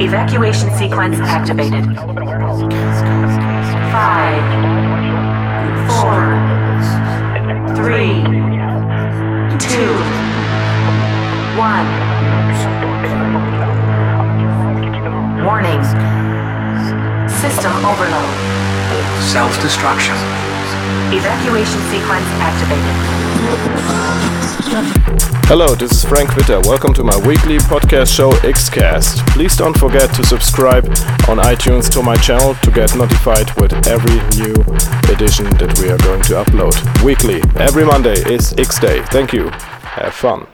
Evacuation sequence activated. Five, four, three, two, one. Warning. System overload. Self-destruction. Evacuation sequence activated. Hello, this is Frank Witter. Welcome to my weekly podcast show Xcast. Please don't forget to subscribe on iTunes to my channel to get notified with every new edition that we are going to upload weekly. Every Monday is X Day. Thank you. Have fun.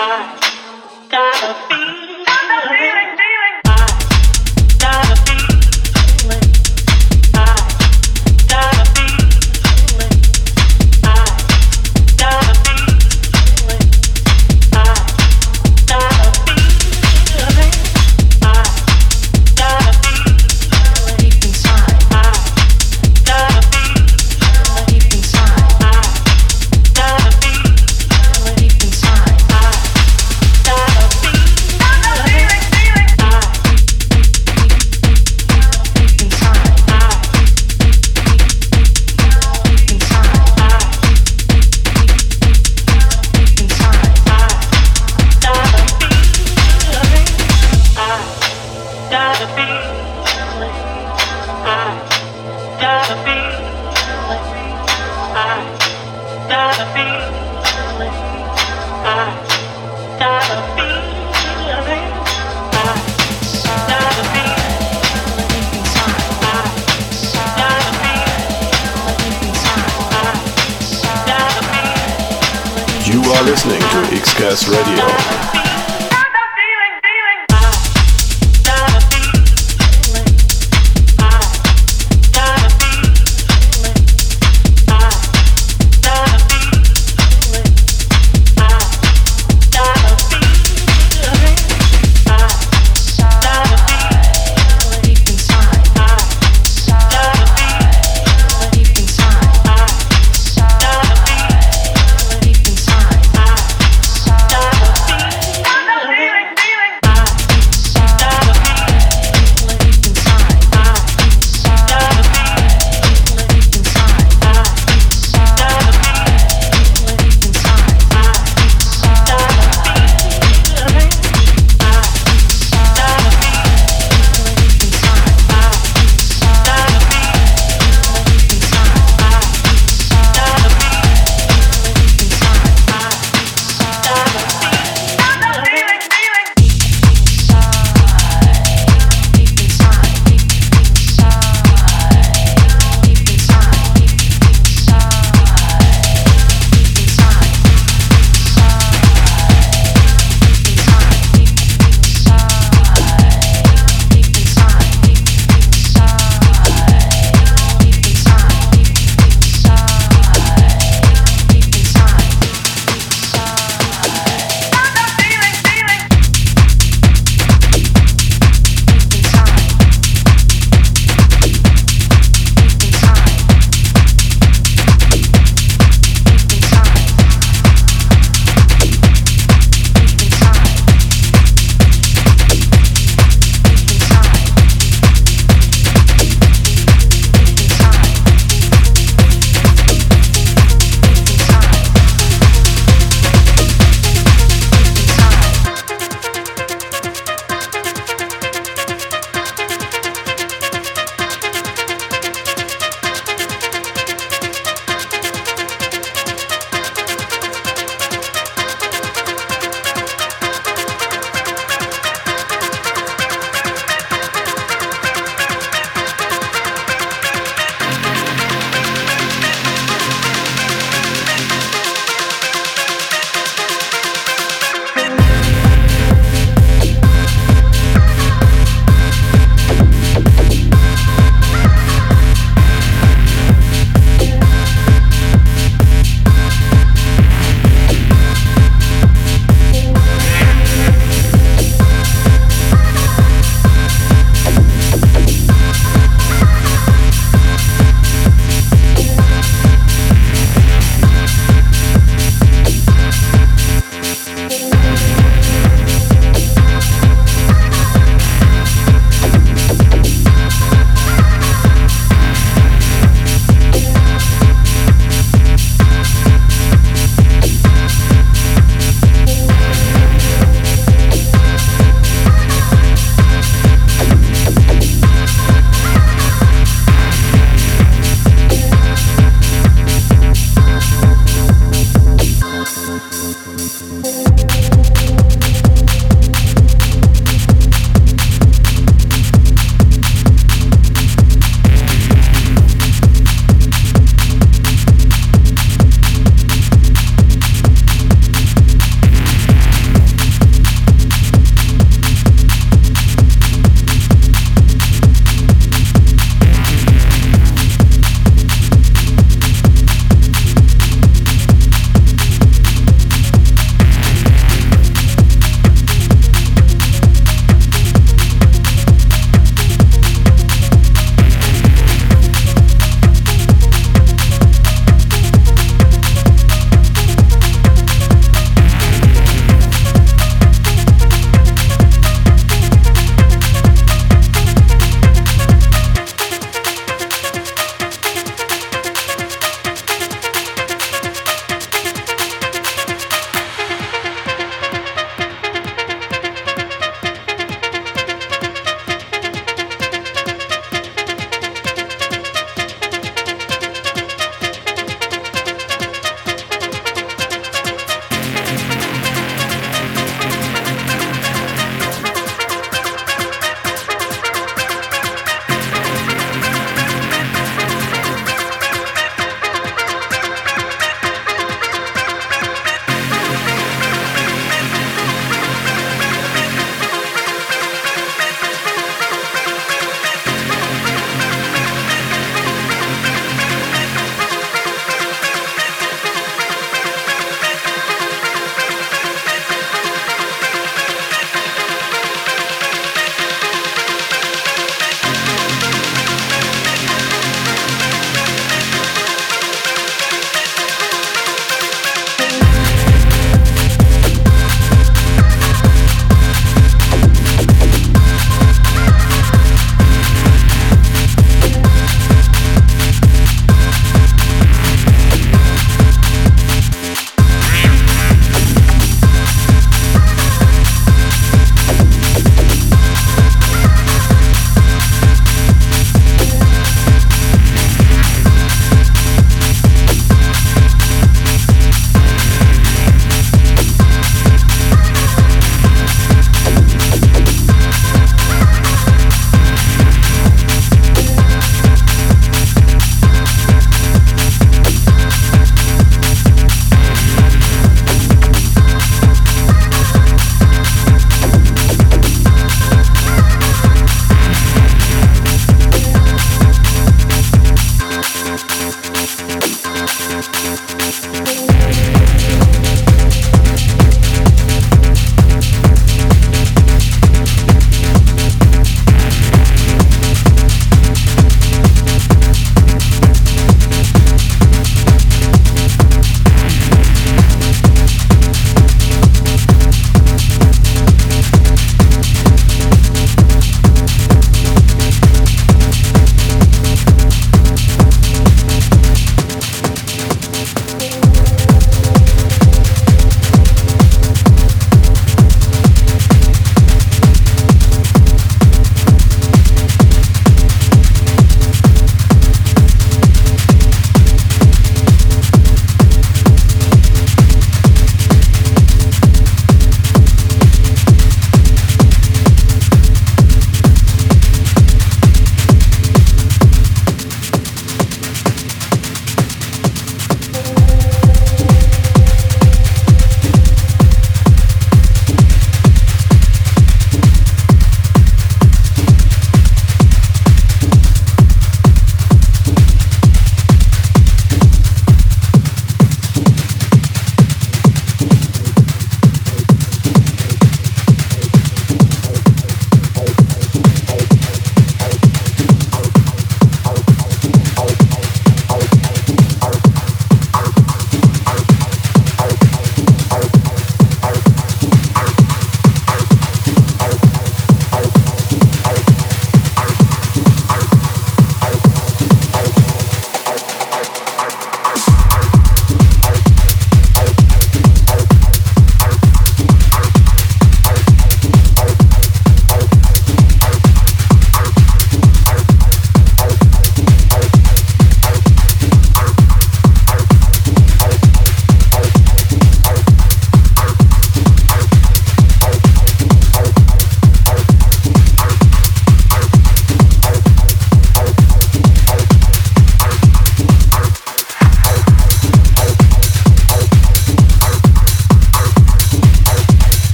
I gotta feel.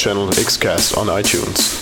Channel Xcast on iTunes.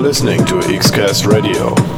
Listening to Xcast Radio.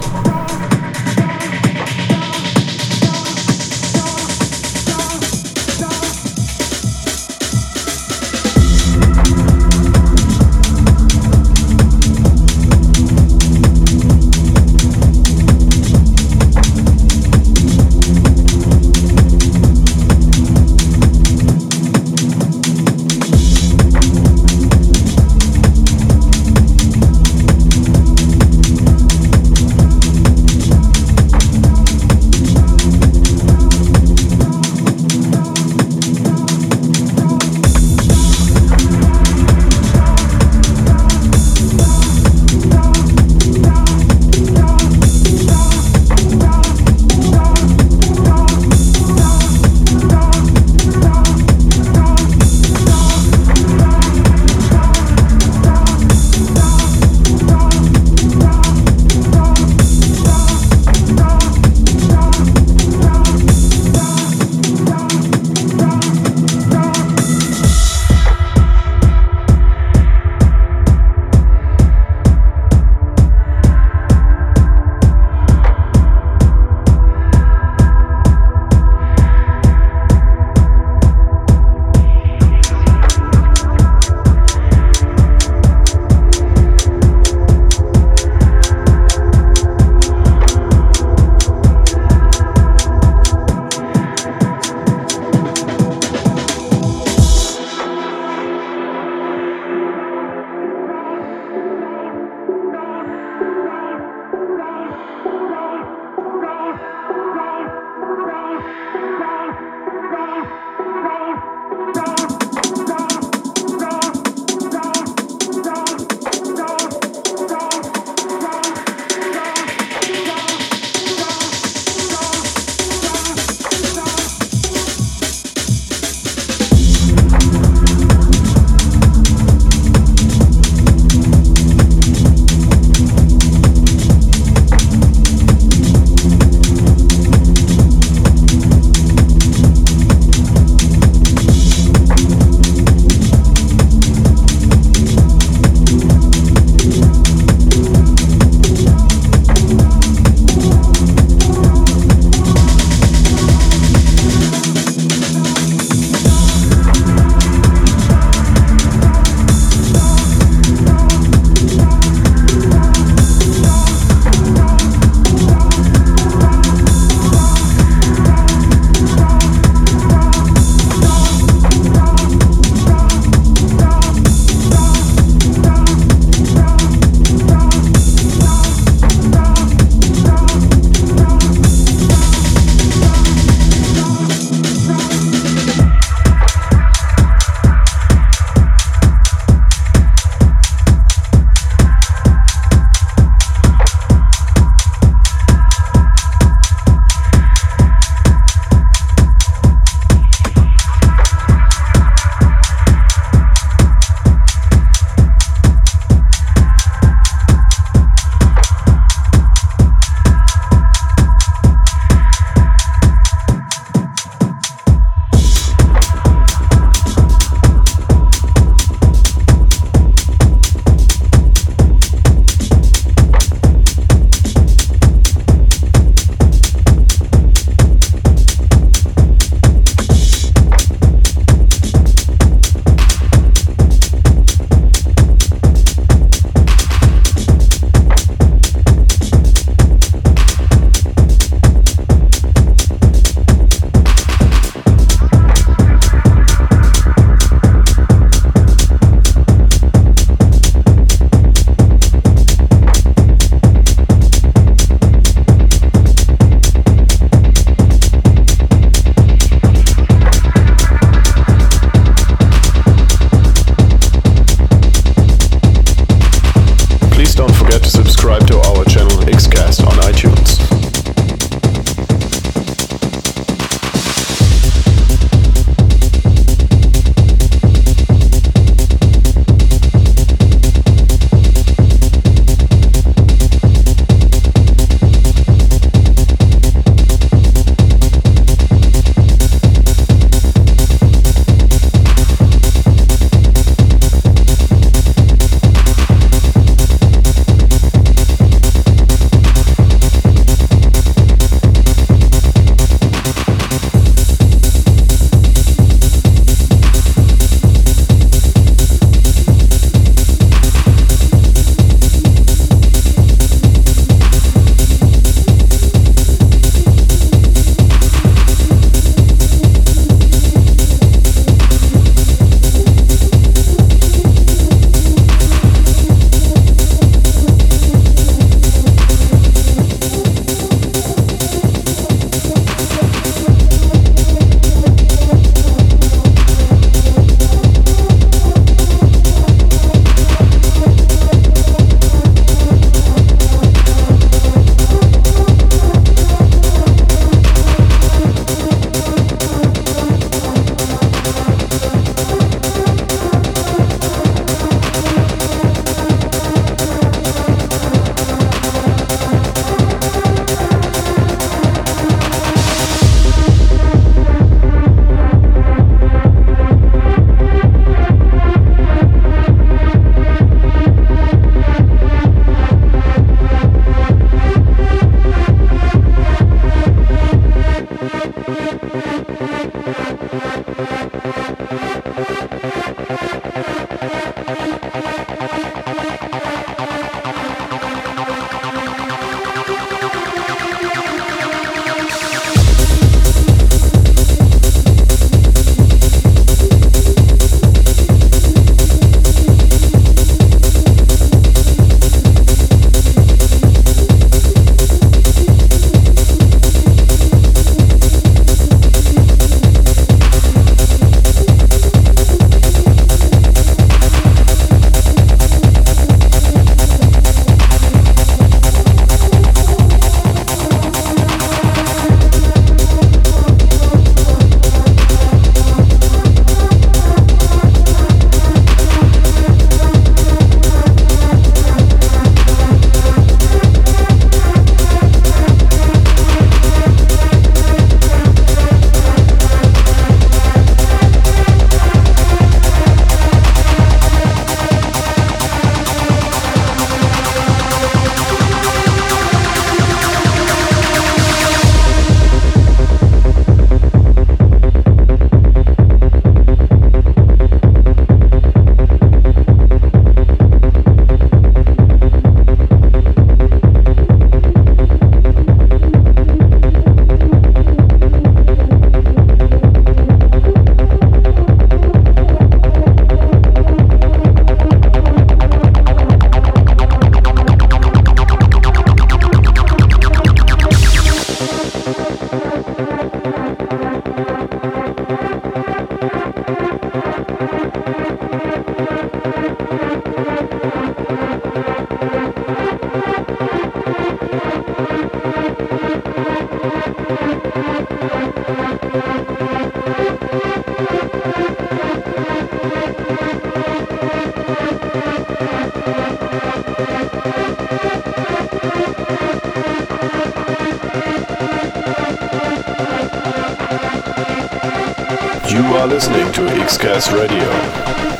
Listening to Xcast Radio.